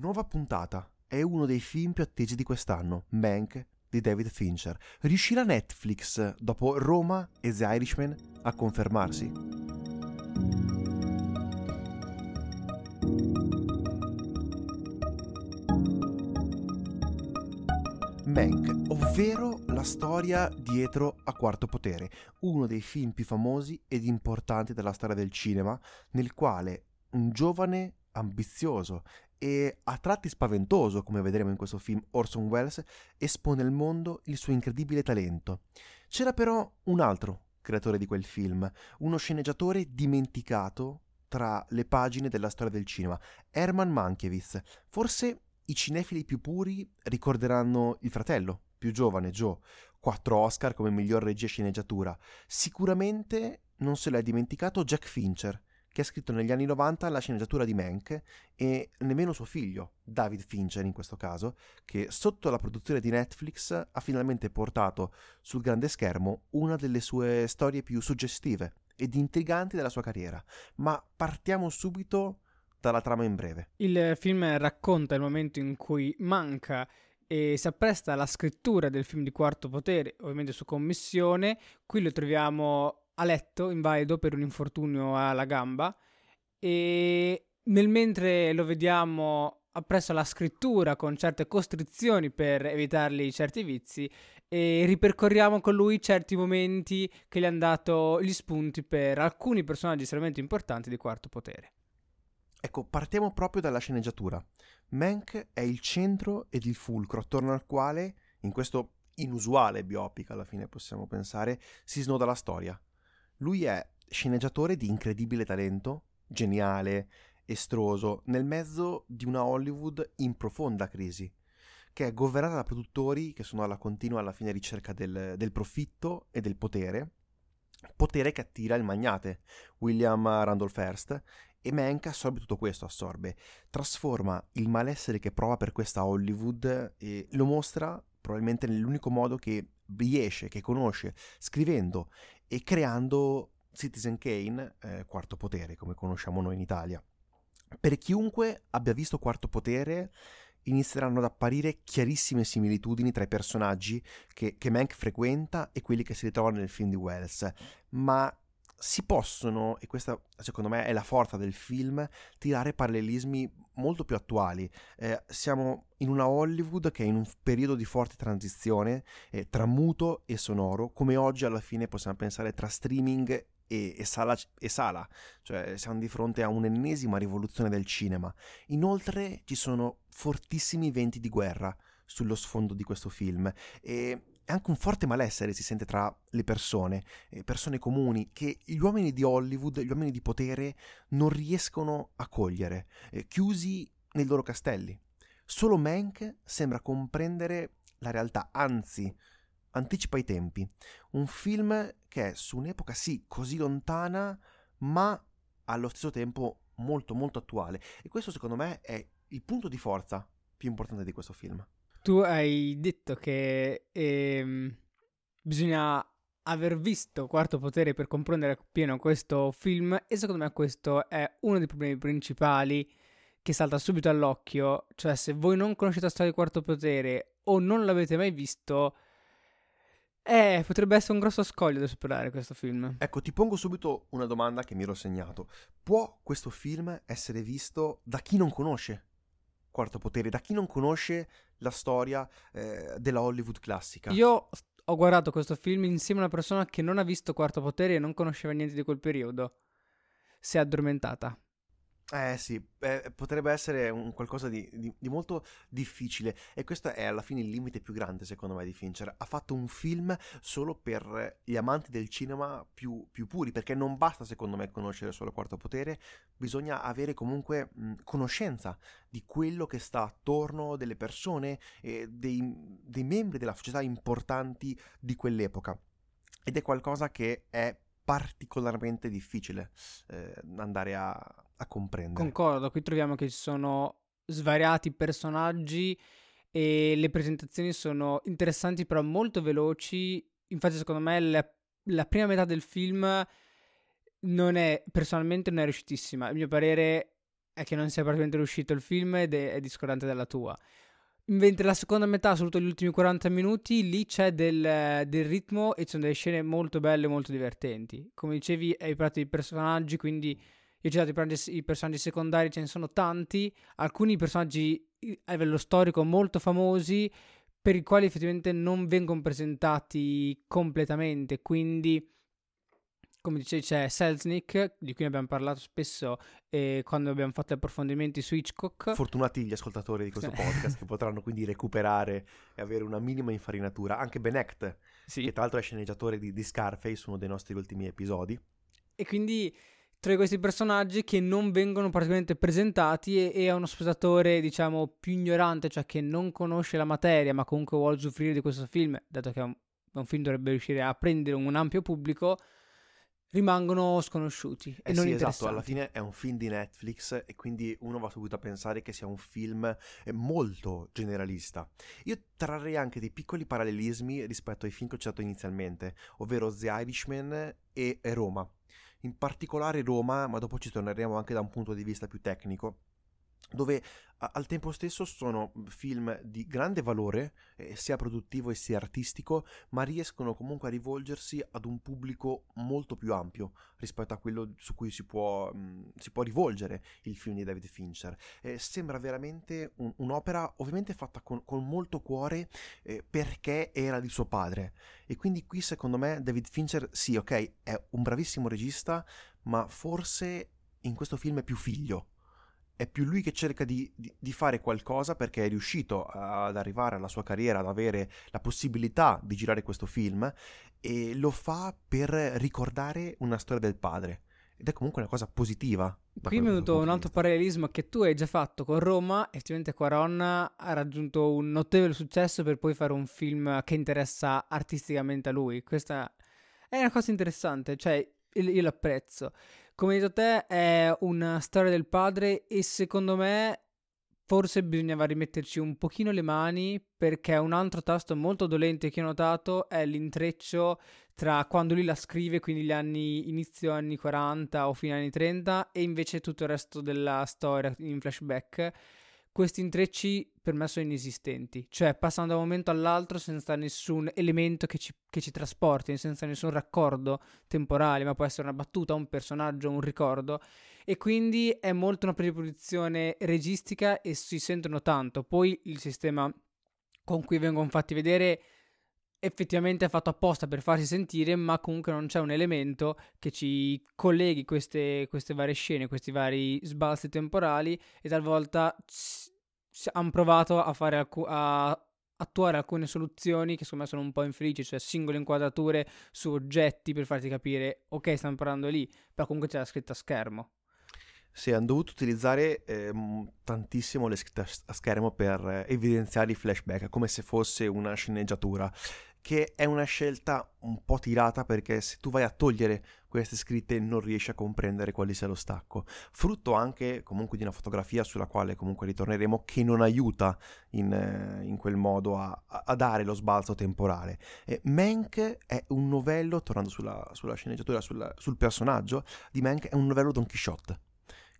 Nuova puntata. È uno dei film più attesi di quest'anno, Mank di David Fincher. Riuscirà Netflix, dopo Roma e The Irishman, a confermarsi? Mank, ovvero la storia dietro a Quarto Potere, uno dei film più famosi ed importanti della storia del cinema, nel quale un giovane ambizioso e a tratti spaventoso, come vedremo in questo film, Orson Welles espone al mondo il suo incredibile talento. C'era però un altro creatore di quel film, uno sceneggiatore dimenticato tra le pagine della storia del cinema, Herman Mankiewicz. Forse i cinefili più puri ricorderanno il fratello, più giovane, Joe, quattro Oscar come miglior regia e sceneggiatura. Sicuramente non se l'ha dimenticato Jack Fincher, che ha scritto negli anni 90 la sceneggiatura di Mank e nemmeno suo figlio, David Fincher in questo caso, che sotto la produzione di Netflix ha finalmente portato sul grande schermo una delle sue storie più suggestive ed intriganti della sua carriera. Ma partiamo subito dalla trama in breve. Il film racconta il momento in cui manca e si appresta alla scrittura del film di Quarto Potere, ovviamente su commissione. Qui lo troviamo a letto invalido per un infortunio alla gamba e nel mentre lo vediamo appresso alla scrittura con certe costrizioni per evitargli certi vizi e ripercorriamo con lui certi momenti che gli hanno dato gli spunti per alcuni personaggi estremamente importanti di Quarto Potere. Ecco, partiamo proprio dalla sceneggiatura. Mank è il centro ed il fulcro attorno al quale, in questo inusuale biopic alla fine possiamo pensare, si snoda la storia. Lui è sceneggiatore di incredibile talento, geniale, estroso, nel mezzo di una Hollywood in profonda crisi, che è governata da produttori che sono alla continua alla fine ricerca del, del profitto e del potere, potere che attira il magnate, William Randolph Hearst, e Mank assorbe tutto questo, assorbe, trasforma il malessere che prova per questa Hollywood e lo mostra probabilmente nell'unico modo che riesce, che conosce, scrivendo e creando Citizen Kane, eh, Quarto Potere, come conosciamo noi in Italia. Per chiunque abbia visto Quarto Potere, inizieranno ad apparire chiarissime similitudini tra i personaggi che, che Mank frequenta e quelli che si ritrovano nel film di Wells, ma si possono, e questa secondo me è la forza del film, tirare parallelismi molto più attuali. Eh, siamo in una Hollywood che è in un periodo di forte transizione eh, tra muto e sonoro, come oggi alla fine possiamo pensare tra streaming e, e, sala, e sala, cioè siamo di fronte a un'ennesima rivoluzione del cinema. Inoltre ci sono fortissimi venti di guerra sullo sfondo di questo film e anche un forte malessere si sente tra le persone, eh, persone comuni, che gli uomini di Hollywood, gli uomini di potere, non riescono a cogliere, eh, chiusi nei loro castelli. Solo Mank sembra comprendere la realtà, anzi, anticipa i tempi. Un film che è su un'epoca sì così lontana, ma allo stesso tempo molto molto attuale. E questo secondo me è il punto di forza più importante di questo film. Tu hai detto che ehm, bisogna aver visto Quarto Potere per comprendere appieno questo film e secondo me questo è uno dei problemi principali che salta subito all'occhio, cioè se voi non conoscete la storia di Quarto Potere o non l'avete mai visto, eh, potrebbe essere un grosso scoglio da superare questo film. Ecco, ti pongo subito una domanda che mi ero segnato. Può questo film essere visto da chi non conosce Quarto Potere, da chi non conosce la storia eh, della Hollywood classica. Io ho guardato questo film insieme a una persona che non ha visto Quarto Potere e non conosceva niente di quel periodo. Si è addormentata. Eh sì, eh, potrebbe essere un qualcosa di, di, di, molto difficile e questo è alla fine il limite più grande secondo me di Fincher. Ha fatto un film solo per gli amanti del cinema più, più puri, perché non basta secondo me conoscere solo Quarto Potere, bisogna avere comunque mh, conoscenza di quello che sta attorno delle persone e dei, dei membri della società importanti di quell'epoca. Ed è qualcosa che è particolarmente difficile eh, andare a, a comprendere. Concordo, qui troviamo che ci sono svariati personaggi e le presentazioni sono interessanti però molto veloci. Infatti secondo me la, la prima metà del film non è, personalmente non è riuscitissima. A mio parere è che non sia praticamente riuscito il film ed è, è discordante dalla tua. Mentre la seconda metà, soprattutto gli ultimi 40 minuti, lì c'è del, del ritmo e ci sono delle scene molto belle e molto divertenti. Come dicevi, hai parlato di personaggi, quindi io ho citato i personaggi secondari, ce ne sono tanti. Alcuni personaggi a livello storico molto famosi, per i quali effettivamente non vengono presentati completamente. Quindi come dicevi c'è Selznick, di cui abbiamo parlato spesso eh, quando abbiamo fatto approfondimenti su Hitchcock. Fortunati gli ascoltatori di questo podcast che potranno quindi recuperare e avere una minima infarinatura. Anche Benecht, sì. che tra l'altro è sceneggiatore di, di Scarface, uno dei nostri ultimi episodi. E quindi tra questi personaggi che non vengono praticamente presentati e, e a uno spettatore, diciamo, più ignorante, cioè che non conosce la materia, ma comunque vuole usufruire di questo film, dato che è un, un film dovrebbe riuscire a prendere un ampio pubblico, rimangono sconosciuti eh e non sì, esatto, alla fine è un film di Netflix e quindi uno va subito a pensare che sia un film eh, molto generalista. Io trarrei anche dei piccoli parallelismi rispetto ai film che ho citato inizialmente, ovvero The Irishman e Roma. In particolare Roma, ma dopo ci torneremo anche da un punto di vista più tecnico dove al tempo stesso sono film di grande valore, eh, sia produttivo e sia artistico, ma riescono comunque a rivolgersi ad un pubblico molto più ampio rispetto a quello su cui si può, mh, si può rivolgere il film di David Fincher. Eh, sembra veramente un- un'opera ovviamente fatta con, con molto cuore eh, perché era di suo padre. E quindi qui secondo me David Fincher, sì, ok, è un bravissimo regista, ma forse in questo film è più figlio è più lui che cerca di, di, di, fare qualcosa perché è riuscito ad arrivare alla sua carriera, ad avere la possibilità di girare questo film e lo fa per ricordare una storia del padre. Ed è comunque una cosa positiva. Qui è venuto un altro parallelismo che tu hai già fatto con Roma. Effettivamente Quaron ha raggiunto un notevole successo per poi fare un film che interessa artisticamente a lui. Questa è una cosa interessante, cioè io l'apprezzo. Come hai detto te, è una storia del padre e secondo me forse bisognava rimetterci un pochino le mani perché un altro tasto molto dolente che ho notato è l'intreccio tra quando lui la scrive, quindi gli anni inizio anni 40 o fine anni 30 e invece tutto il resto della storia in flashback questi intrecci per me sono inesistenti, cioè passano da un momento all'altro senza nessun elemento che ci, che ci trasporti, senza nessun raccordo temporale, ma può essere una battuta, un personaggio, un ricordo, e quindi è molto una preposizione registica e si sentono tanto. Poi il sistema con cui vengono fatti vedere effettivamente è fatto apposta per farsi sentire, ma comunque non c'è un elemento che ci colleghi queste, queste varie scene, questi vari sbalzi temporali e talvolta hanno provato a alcu- a attuare alcune soluzioni che secondo me sono un po' infelici, cioè singole inquadrature su oggetti per farti capire ok stiamo parlando lì, però comunque c'è la scritta a schermo. Sì, hanno dovuto utilizzare eh, tantissimo le scritte a schermo per eh, evidenziare i flashback, come se fosse una sceneggiatura che è una scelta un po' tirata perché se tu vai a togliere queste scritte non riesci a comprendere quali sia lo stacco. Frutto anche comunque di una fotografia sulla quale comunque ritorneremo che non aiuta in, eh, in quel modo a, a, dare lo sbalzo temporale. Eh, Mank è un novello, tornando sulla, sulla sceneggiatura, sulla, sul personaggio di Mank, è un novello Don Quixote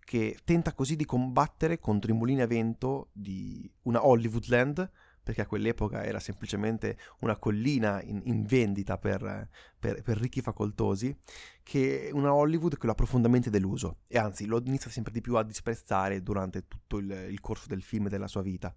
che tenta così di combattere contro i mulini a vento di una Hollywoodland perché a quell'epoca era semplicemente una collina in, in vendita per, per, per, ricchi facoltosi, che una Hollywood che lo ha profondamente deluso e anzi lo inizia sempre di più a disprezzare durante tutto il, il corso del film e della sua vita.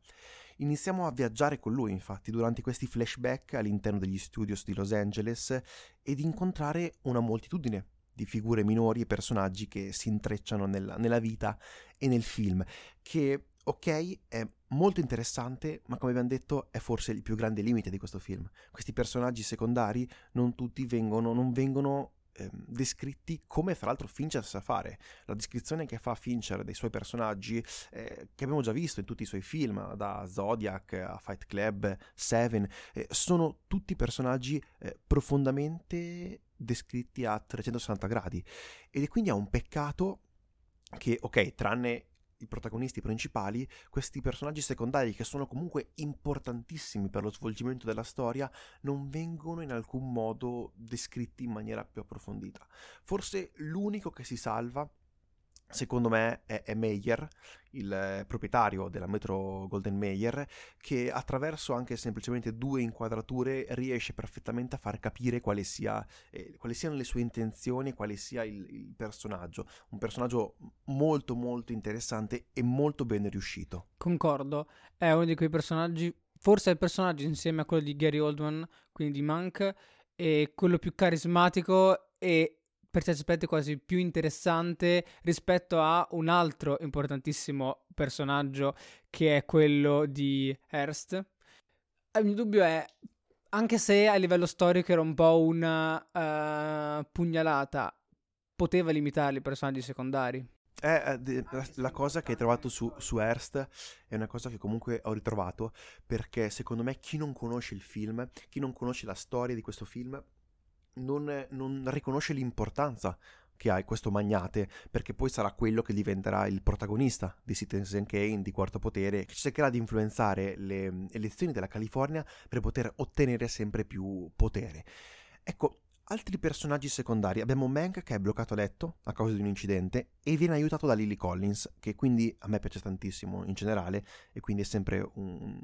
Iniziamo a viaggiare con lui, infatti, durante questi flashback all'interno degli studios di Los Angeles ed incontrare una moltitudine di figure minori e personaggi che si intrecciano nella, nella vita e nel film, che ok, è molto interessante, ma come abbiamo detto è forse il più grande limite di questo film. Questi personaggi secondari non tutti vengono, non vengono eh, descritti come fra l'altro Fincher sa fare. La descrizione che fa Fincher dei suoi personaggi, eh, che abbiamo già visto in tutti i suoi film, da Zodiac a Fight Club, Seven, eh, sono tutti personaggi eh, profondamente descritti a 360 gradi. Ed è quindi è un peccato che, ok, tranne i protagonisti principali, questi personaggi secondari che sono comunque importantissimi per lo svolgimento della storia, non vengono in alcun modo descritti in maniera più approfondita. Forse l'unico che si salva secondo me è, è Meyer, il eh, proprietario della metro Golden Mayer, che attraverso anche semplicemente due inquadrature riesce perfettamente a far capire quale, sia, eh, quali siano le sue intenzioni e quale sia il, il personaggio. Un personaggio molto molto interessante e molto ben riuscito. Concordo, è uno di quei personaggi, forse è il personaggio insieme a quello di Gary Oldman, quindi di Monk, è quello più carismatico e per certi aspetti quasi più interessante rispetto a un altro importantissimo personaggio che è quello di Hearst. Il mio dubbio è, anche se a livello storico era un po' una uh, pugnalata, poteva limitare i personaggi secondari. Eh, la, la, cosa che hai trovato su, su Hearst è una cosa che comunque ho ritrovato perché secondo me chi non conosce il film, chi non conosce la storia di questo film, non, non riconosce l'importanza che ha questo magnate, perché poi sarà quello che diventerà il protagonista di Citizen Kane, di Quarto Potere, che cercherà di influenzare le elezioni della California per poter ottenere sempre più potere. Ecco, altri personaggi secondari. Abbiamo Mank che è bloccato a letto a causa di un incidente e viene aiutato da Lily Collins, che quindi a me piace tantissimo in generale e quindi è sempre un,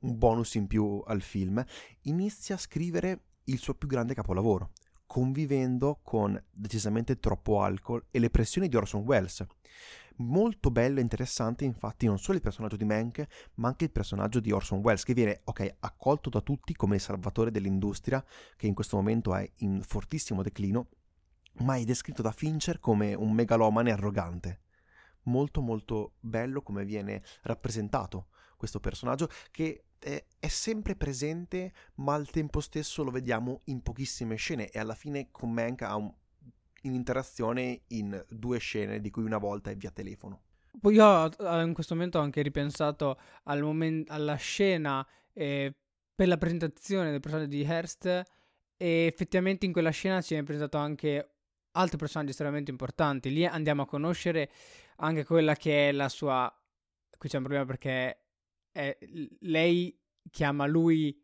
un bonus in più al film. Inizia a scrivere il suo più grande capolavoro, convivendo con decisamente troppo alcol e le pressioni di Orson Welles. Molto bello e interessante infatti non solo il personaggio di Mank, ma anche il personaggio di Orson Welles, che viene ok, accolto da tutti come il salvatore dell'industria, che in questo momento è in fortissimo declino, ma è descritto da Fincher come un megalomane arrogante. Molto molto bello come viene rappresentato questo personaggio che è, sempre presente, ma al tempo stesso lo vediamo in pochissime scene e alla fine con Mank ha un, un'interazione in due scene, di cui una volta è via telefono. Poi io in questo momento ho anche ripensato al moment, alla scena eh, per la presentazione del personaggio di Hearst e effettivamente in quella scena ci viene presentato anche altri personaggi estremamente importanti. Lì andiamo a conoscere anche quella che è la sua... Qui c'è un problema perché è, lei chiama lui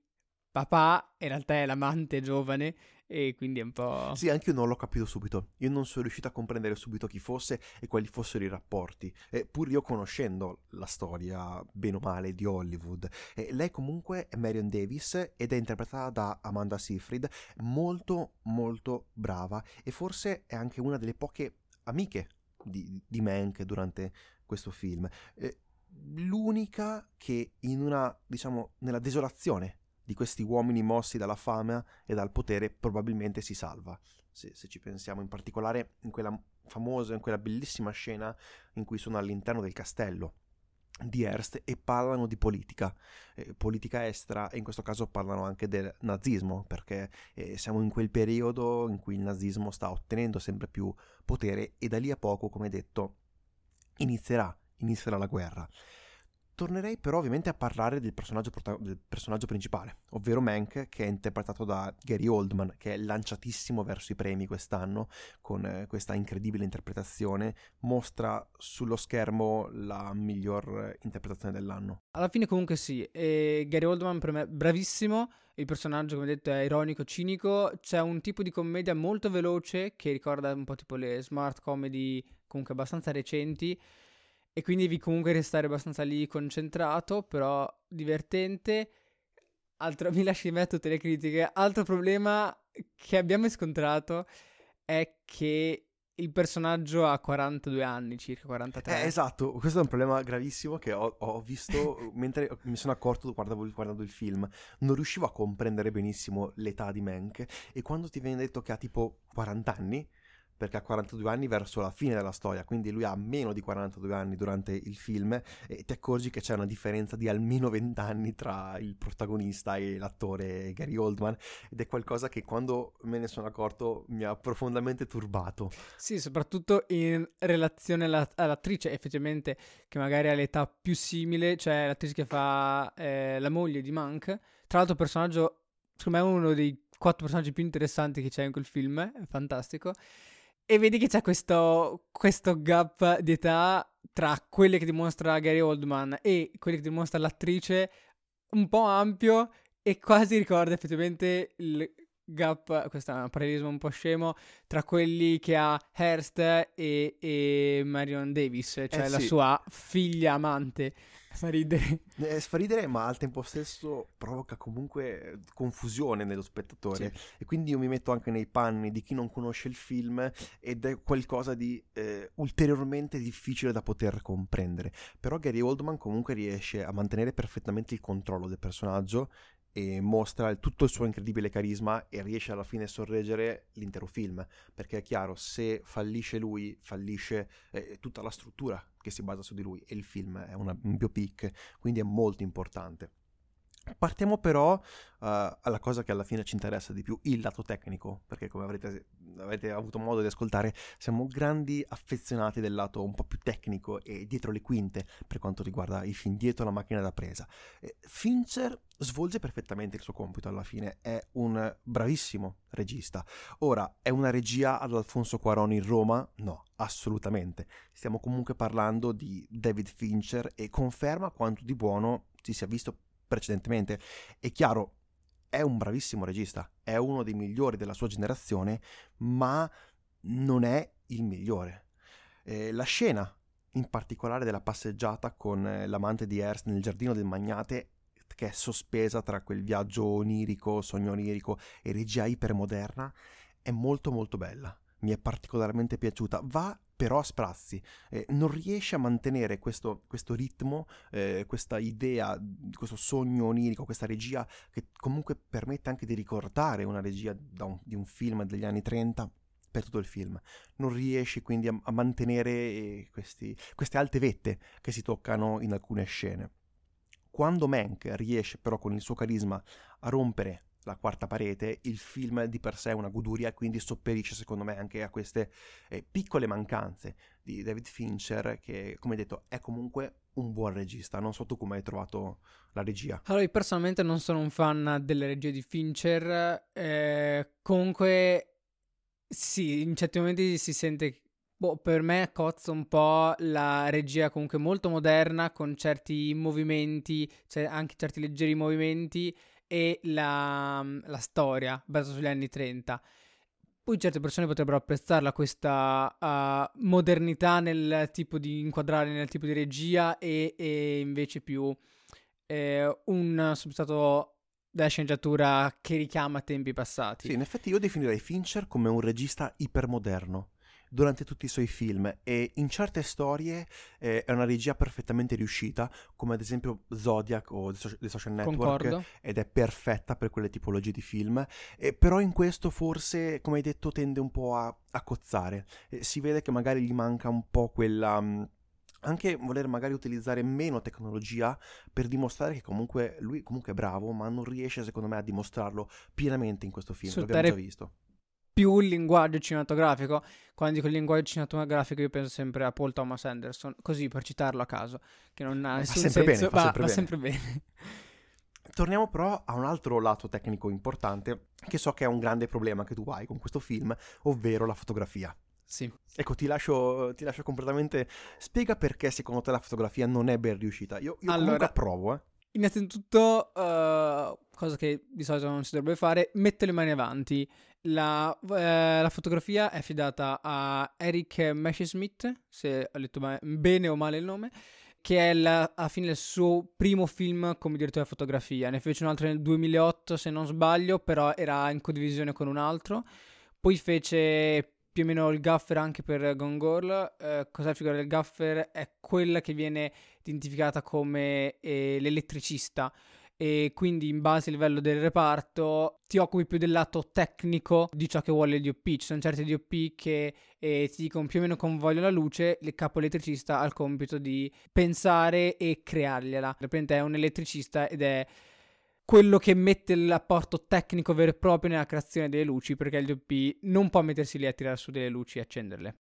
papà, in realtà è l'amante giovane e quindi è un po'... Sì, anche io non l'ho capito subito. Io non sono riuscito a comprendere subito chi fosse e quali fossero i rapporti. E pur io conoscendo la storia, bene o male, di Hollywood. E lei comunque è Marion Davis ed è interpretata da Amanda Seyfried, molto molto brava e forse è anche una delle poche amiche di, di Mank durante questo film. E l'unica che in una, diciamo, nella desolazione di questi uomini mossi dalla fame e dal potere probabilmente si salva. Se, se, ci pensiamo in particolare in quella famosa, in quella bellissima scena in cui sono all'interno del castello di Hearst e parlano di politica, eh, politica estera e in questo caso parlano anche del nazismo perché eh, siamo in quel periodo in cui il nazismo sta ottenendo sempre più potere e da lì a poco, come detto, inizierà inizierà la guerra. Tornerei però ovviamente a parlare del personaggio, del personaggio, principale, ovvero Mank, che è interpretato da Gary Oldman, che è lanciatissimo verso i premi quest'anno con eh, questa incredibile interpretazione, mostra sullo schermo la miglior interpretazione dell'anno. Alla fine comunque sì, e Gary Oldman per me bravissimo, il personaggio come detto è ironico, cinico, c'è un tipo di commedia molto veloce che ricorda un po' tipo le smart comedy comunque abbastanza recenti e quindi devi comunque restare abbastanza lì concentrato, però divertente. Altro, mi lasci in me tutte le critiche. Altro problema che abbiamo riscontrato è che il personaggio ha 42 anni, circa 43. Eh, esatto, questo è un problema gravissimo che ho, ho visto mentre mi sono accorto guardavo, guardando il film. Non riuscivo a comprendere benissimo l'età di Mank e quando ti viene detto che ha tipo 40 anni, perché ha 42 anni verso la fine della storia, quindi lui ha meno di 42 anni durante il film e ti accorgi che c'è una differenza di almeno 20 anni tra il protagonista e l'attore Gary Oldman ed è qualcosa che quando me ne sono accorto mi ha profondamente turbato. Sì, soprattutto in relazione alla, all'attrice effettivamente che magari ha l'età più simile, cioè l'attrice che fa eh, la moglie di Monk, tra l'altro personaggio secondo me è uno dei quattro personaggi più interessanti che c'è in quel film, è fantastico. E vedi che c'è questo, questo gap di età tra quelle che dimostra Gary Oldman e quelle che dimostra l'attrice un po' ampio e quasi ricorda effettivamente il gap, questo è un parallelismo un po' scemo, tra quelli che ha Hearst e, e Marion Davis, cioè Eh, la sì. sua figlia amante. Fa ridere. Eh, fa ridere, ma al tempo stesso provoca comunque eh, confusione nello spettatore. E quindi io mi metto anche nei panni di chi non conosce il film ed è qualcosa di eh, ulteriormente difficile da poter comprendere. Però Gary Oldman comunque riesce a mantenere perfettamente il controllo del personaggio e mostra tutto il suo incredibile carisma e riesce alla fine a sorreggere l'intero film. Perché è chiaro, se fallisce lui, fallisce eh, tutta la struttura che si basa su di lui e il film è una, un biopic, quindi è molto importante. Partiamo però eh, alla cosa che alla fine ci interessa di più, il lato tecnico, perché come avrete, avete avuto modo di ascoltare, siamo grandi affezionati del lato un po' più tecnico e dietro le quinte per quanto riguarda i film, dietro la macchina da presa. Eh, Fincher svolge perfettamente il suo compito alla fine, è un bravissimo regista. Ora, è una regia ad Alfonso Cuarón in Roma? No, assolutamente. Stiamo comunque parlando di David Fincher e conferma quanto di buono si sia visto precedentemente. È chiaro, è un bravissimo regista, è uno dei migliori della sua generazione, ma non è il migliore. Eh, la scena, in particolare della passeggiata con eh, l'amante di Hearst nel giardino del magnate, che è sospesa tra quel viaggio onirico, sogno onirico e regia ipermoderna, è molto molto bella. Mi è particolarmente piaciuta. Va però a sprazzi, eh, non riesce a mantenere questo, questo ritmo, eh, questa idea, questo sogno onirico, questa regia che comunque permette anche di ricordare una regia un- di un film degli anni 30 per tutto il film. Non riesce quindi a, a mantenere eh, questi- queste alte vette che si toccano in alcune scene. Quando Mank riesce però con il suo carisma a rompere la quarta parete, il film di per sé è una goduria quindi sopperisce secondo me anche a queste eh, piccole mancanze di David Fincher che come detto è comunque un buon regista. Non so tu come hai trovato la regia. Allora, io personalmente non sono un fan delle regie di Fincher. eh, comunque, sì, in certi momenti si sente. Boh, per me cozza un po' la regia comunque molto moderna, con certi movimenti, cioè anche certi leggeri movimenti, e la, la storia basata sugli anni 30. Poi certe persone potrebbero apprezzarla questa ah, modernità nel tipo di inquadrare, nel tipo di regia e, e invece più eh, un substrato della sceneggiatura che richiama tempi passati. Sì, in effetti io definirei Fincher come un regista ipermoderno durante tutti i suoi film e in certe storie eh, è una regia perfettamente riuscita, come ad esempio Zodiac o The Social- Network, Concordo. ed è perfetta per quelle tipologie di film, e però in questo forse, come hai detto, tende un po' a, a cozzare. Eh, si vede che magari gli manca un po' quella... mh, anche voler magari utilizzare meno tecnologia per dimostrare che comunque lui comunque è bravo, ma non riesce secondo me a dimostrarlo pienamente in questo film, l'abbiamo Sfruttare già visto. Più il linguaggio cinematografico. Quando dico il linguaggio cinematografico, io penso sempre a Paul Thomas Anderson, così per citarlo a caso, che non ha Va nessun bene, senso, fa va, sempre va bene. sempre bene. Torniamo però a un altro lato tecnico importante, che so che è un grande problema che tu hai con questo film, ovvero la fotografia. Sì. Ecco, ti lascio, ti lascio completamente. Spiega perché secondo te la fotografia non è ben riuscita. Io, io Allora- approvo, eh. Innanzitutto, eh, cosa che di solito non si dovrebbe fare, metto le mani avanti. La, eh, la fotografia è affidata a Eric Messerschmidt, se ho letto bene o male il nome, che è la- alla fine il suo primo film come direttore di fotografia. Ne fece un altro nel 2008, se non sbaglio, però era in condivisione con un altro. Poi fece più o meno il gaffer anche per Gone Girl. Eh, cos'è la figura del gaffer? È quella che viene identificata come eh, l'elettricista e quindi in base al livello del reparto ti occupi più del lato tecnico di ciò che vuole il DOP. Ci sono certi DOP che eh, ti dicono più o meno come voglio la luce, il capo elettricista ha il compito di pensare e creargliela. Praticamente è un elettricista ed è quello che mette l'apporto tecnico vero e proprio nella creazione delle luci, perché il DOP non può mettersi lì a tirare su delle luci e accenderle.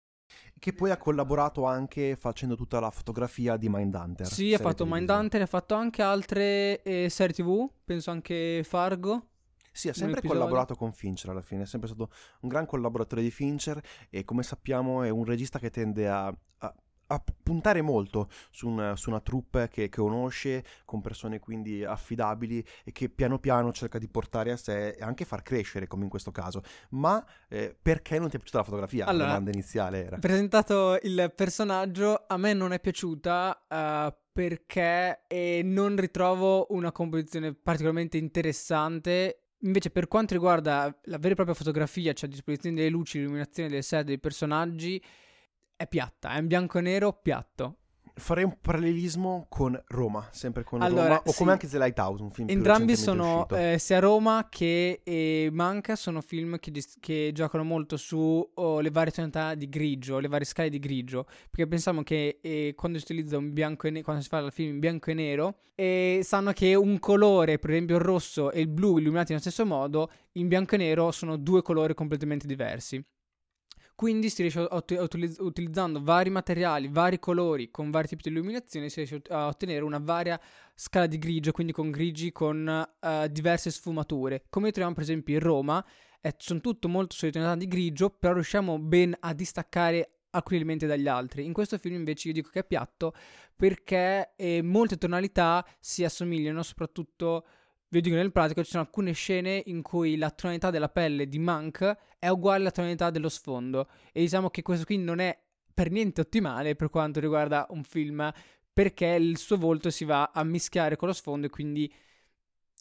Che poi ha collaborato anche facendo tutta la fotografia di Mindhunter. Sì, ha fatto televisiva. Mindhunter, ha fatto anche altre eh, serie TV, penso anche Fargo. Sì, ha sempre collaborato con Fincher alla fine, è sempre stato un gran collaboratore di Fincher e come sappiamo è un regista che tende a, a- puntare molto su una, su una troupe che, che, conosce, con persone quindi affidabili e che piano piano cerca di portare a sé e anche far crescere, come in questo caso. Ma eh, perché non ti è piaciuta la fotografia? Allora, la domanda iniziale era. Presentato il personaggio, a me non è piaciuta uh, perché eh, non ritrovo una composizione particolarmente interessante Invece, per quanto riguarda la vera e propria fotografia, cioè a disposizione delle luci, l'illuminazione del set, dei personaggi, è piatta, è in bianco e nero piatto. Farei un parallelismo con Roma, sempre con allora, Roma, o sì. come anche The Lighthouse, un film Entrambi sono, eh, sia Roma che eh, Manca, sono film che, che giocano molto su oh, le varie tonalità di grigio, le varie scale di grigio, perché pensiamo che eh, quando si utilizza un bianco e nero, quando si fa il film in bianco e nero, sanno che un colore, per esempio il rosso e il blu illuminati nello stesso modo, in bianco e nero sono due colori completamente diversi. Quindi si riesce a, utiliz- utilizzando vari materiali, vari colori, con vari tipi di illuminazione, si riesce a ottenere una varia scala di grigio, quindi con grigi con uh, diverse sfumature. Come troviamo per esempio in Roma, eh, sono tutto molto tonalità di grigio, però riusciamo ben a distaccare alcuni elementi dagli altri. In questo film invece io dico che è piatto perché eh, molte tonalità si assomigliano soprattutto vi dico nel pratico ci sono alcune scene in cui la tonalità della pelle di Monk è uguale alla tonalità dello sfondo e diciamo che questo qui non è per niente ottimale per quanto riguarda un film perché il suo volto si va a mischiare con lo sfondo e quindi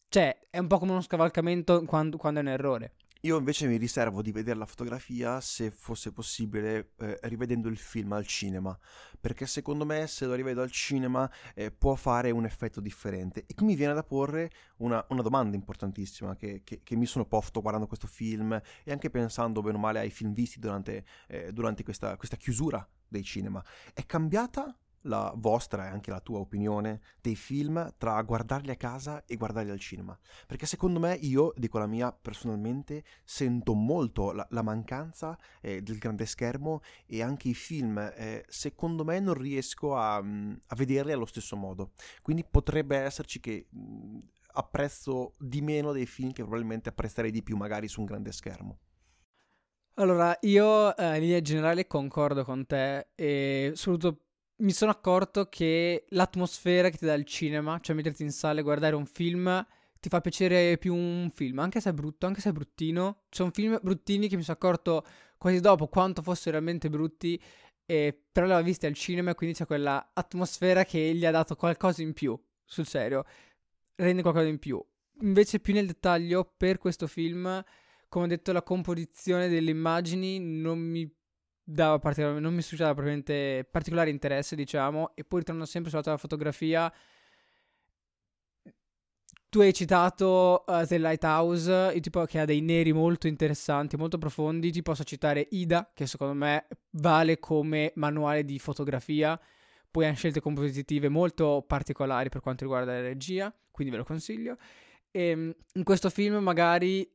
cioè è un po' come uno scavalcamento quando, quando è un errore. Io invece mi riservo di vedere la fotografia, se fosse possibile, eh, rivedendo il film al cinema, perché secondo me se lo rivedo al cinema eh, può fare un effetto differente. E qui mi viene da porre una, una domanda importantissima che, che, che, mi sono posto guardando questo film e anche pensando bene o male ai film visti durante, eh, durante questa, questa chiusura dei cinema. È cambiata la vostra e anche la tua opinione dei film tra guardarli a casa e guardarli al cinema. Perché secondo me, io dico la mia personalmente, sento molto la, la mancanza eh, del grande schermo e anche i film, eh, secondo me, non riesco a, mm, a, vederli allo stesso modo. Quindi potrebbe esserci che mh, mm, apprezzo di meno dei film che probabilmente apprezzerei di più magari su un grande schermo. Allora, io eh, in linea generale concordo con te e soprattutto mi sono accorto che l'atmosfera che ti dà il cinema, cioè metterti in sala e guardare un film, ti fa piacere più un film, anche se è brutto, anche se è bruttino. Ci sono film bruttini che mi sono accorto quasi dopo quanto fossero realmente brutti, e però avevo visti al cinema e quindi c'è quella atmosfera che gli ha dato qualcosa in più, sul serio, rende qualcosa in più. Invece più nel dettaglio, per questo film, come ho detto, la composizione delle immagini non mi dava particolarmente, non mi suscitava probabilmente particolare interesse, diciamo, e poi ritornando sempre sulla tua fotografia, tu hai citato uh, The Lighthouse, il tipo che ha dei neri molto interessanti, molto profondi, ti posso citare Ida, che secondo me vale come manuale di fotografia, poi hanno scelte compositive molto particolari per quanto riguarda la regia, quindi ve lo consiglio. E ehm, in questo film magari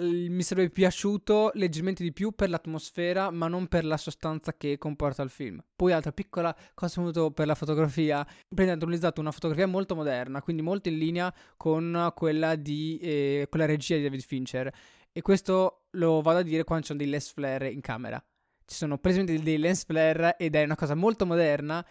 mi sarebbe piaciuto leggermente di più per l'atmosfera, ma non per la sostanza che comporta il film. Poi, altra piccola cosa venuto per la fotografia: hanno utilizzato una fotografia molto moderna, quindi molto in linea con quella di eh, quella regia di David Fincher. E questo lo vado a dire quando ci sono dei lens flare in camera. Ci sono presenti dei lens flare ed è una cosa molto moderna.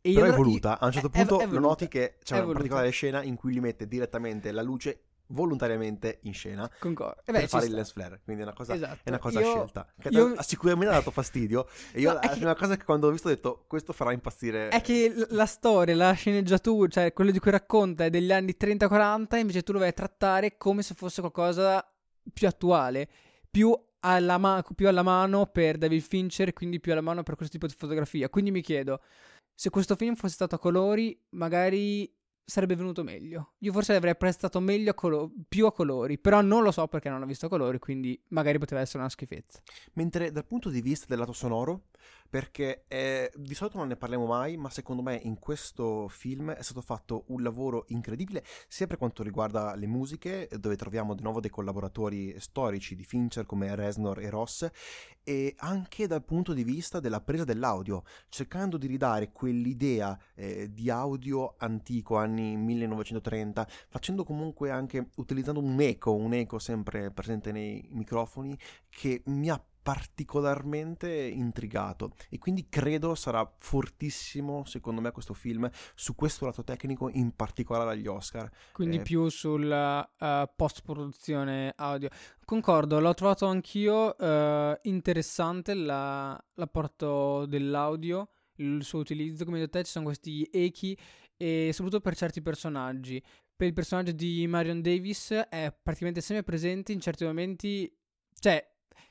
E Però è voluta, a un certo punto è, è lo noti che c'è una voluta. particolare scena in cui li mette direttamente la luce volontariamente in scena Concordo. Eh beh, per fare sta. il lens flare quindi è una cosa, esatto. è una cosa io, scelta che io... sicuramente ha dato fastidio e io no, è una cosa che quando ho visto ho detto questo farà impazzire è che la storia la sceneggiatura cioè quello di cui racconta è degli anni 30-40 invece tu lo vai a trattare come se fosse qualcosa più attuale più alla, ma- più alla mano per David Fincher quindi più alla mano per questo tipo di fotografia quindi mi chiedo se questo film fosse stato a colori magari sarebbe venuto meglio. Io forse l'avrei prestato meglio a colo- più a colori, però non lo so perché non ho visto colori, quindi magari poteva essere una schifezza. Mentre dal punto di vista del lato sonoro, perché eh, di solito non ne parliamo mai, ma secondo me in questo film è stato fatto un lavoro incredibile, sia per quanto riguarda le musiche, dove troviamo di nuovo dei collaboratori storici di Fincher come Resnor e Ross, e anche dal punto di vista della presa dell'audio, cercando di ridare quell'idea eh, di audio antico, anni 1930, facendo comunque anche, utilizzando un eco, un eco sempre presente nei microfoni, che mi ha particolarmente intrigato e quindi credo sarà fortissimo secondo me questo film su questo lato tecnico in particolare agli Oscar. Quindi eh, più sulla uh, post produzione audio. Concordo l'ho trovato anch'io uh, interessante la, l'apporto dell'audio il suo utilizzo. Come detto te ci sono questi echi e soprattutto per certi personaggi. Per il personaggio di Marion Davis è praticamente sempre presente in certi momenti cioè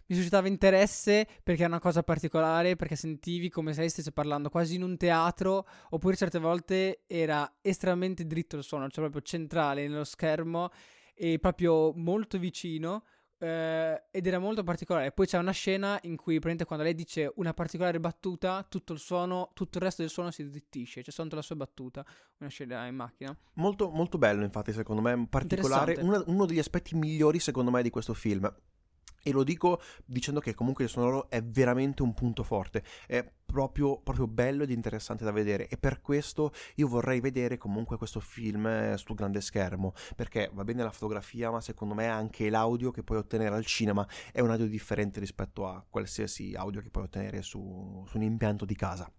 mi suscitava interesse perché era una cosa particolare, perché sentivi come se lei stesse parlando quasi in un teatro, oppure certe volte era estremamente dritto il suono, cioè proprio centrale nello schermo e proprio molto vicino. Eh, ed era molto particolare. Poi c'è una scena in cui, praticamente, quando lei dice una particolare battuta, tutto il suono, tutto il resto del suono si zittisce. C'è soltanto la sua battuta. Una scena in macchina. Molto, molto bello, infatti, secondo me. Particolare. Uno, uno degli aspetti migliori, secondo me, di questo film e lo dico dicendo che comunque il sonoro è veramente un punto forte, è proprio, proprio, bello ed interessante da vedere. E per questo io vorrei vedere comunque questo film eh, sul grande schermo, perché va bene la fotografia ma secondo me anche l'audio che puoi ottenere al cinema è un audio differente rispetto a qualsiasi audio che puoi ottenere su, su un impianto di casa.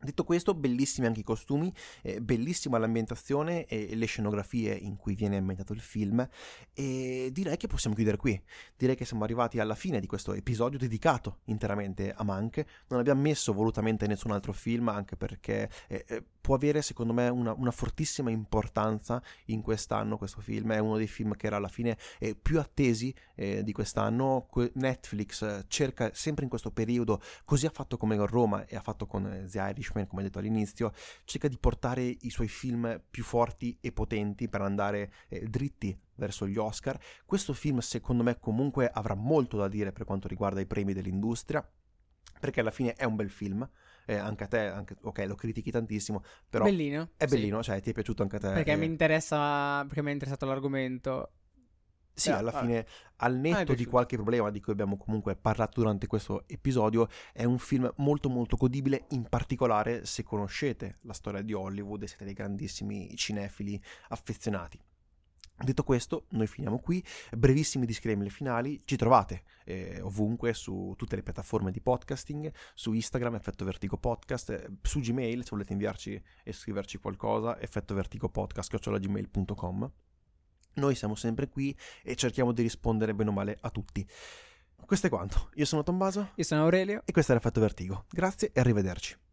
Detto questo, bellissimi anche i costumi, eh, bellissima l'ambientazione e le scenografie in cui viene ambientato il film e direi che possiamo chiudere qui. Direi che siamo arrivati alla fine di questo episodio dedicato interamente a Mank. Non abbiamo messo volutamente nessun altro film anche perché eh, eh può avere secondo me una, una, fortissima importanza in quest'anno questo film, è uno dei film che era alla fine eh, più attesi eh, di quest'anno. Netflix eh, cerca sempre in questo periodo, così ha fatto come con Roma e ha fatto con The Irish Irishman, come detto all'inizio, cerca di portare i suoi film più forti e potenti per andare eh, dritti verso gli Oscar. Questo film, secondo me, comunque avrà molto da dire per quanto riguarda i premi dell'industria, perché alla fine è un bel film. Eh, anche a te, anche, ok, lo critichi tantissimo, però bellino, è bellino, sì. cioè ti è piaciuto anche a te. Perché eh. mi interessa, perché mi è interessato l'argomento sì, alla fine, al netto di qualche problema di cui abbiamo comunque parlato durante questo episodio, è un film molto molto godibile, in particolare se conoscete la storia di Hollywood e siete dei grandissimi cinefili affezionati. Detto questo, noi finiamo qui, brevissimi disclaimer finali, ci trovate eh, ovunque su tutte le piattaforme di podcasting, su Instagram Effetto Vertigo Podcast, eh, su Gmail se volete inviarci e scriverci qualcosa, effettovertigopodcast.gmail.com noi siamo sempre qui e cerchiamo di rispondere bene o male a tutti. Questo è quanto. Io sono Tommaso. Io sono Aurelio. E questo era Fatto Vertigo. Grazie e arrivederci.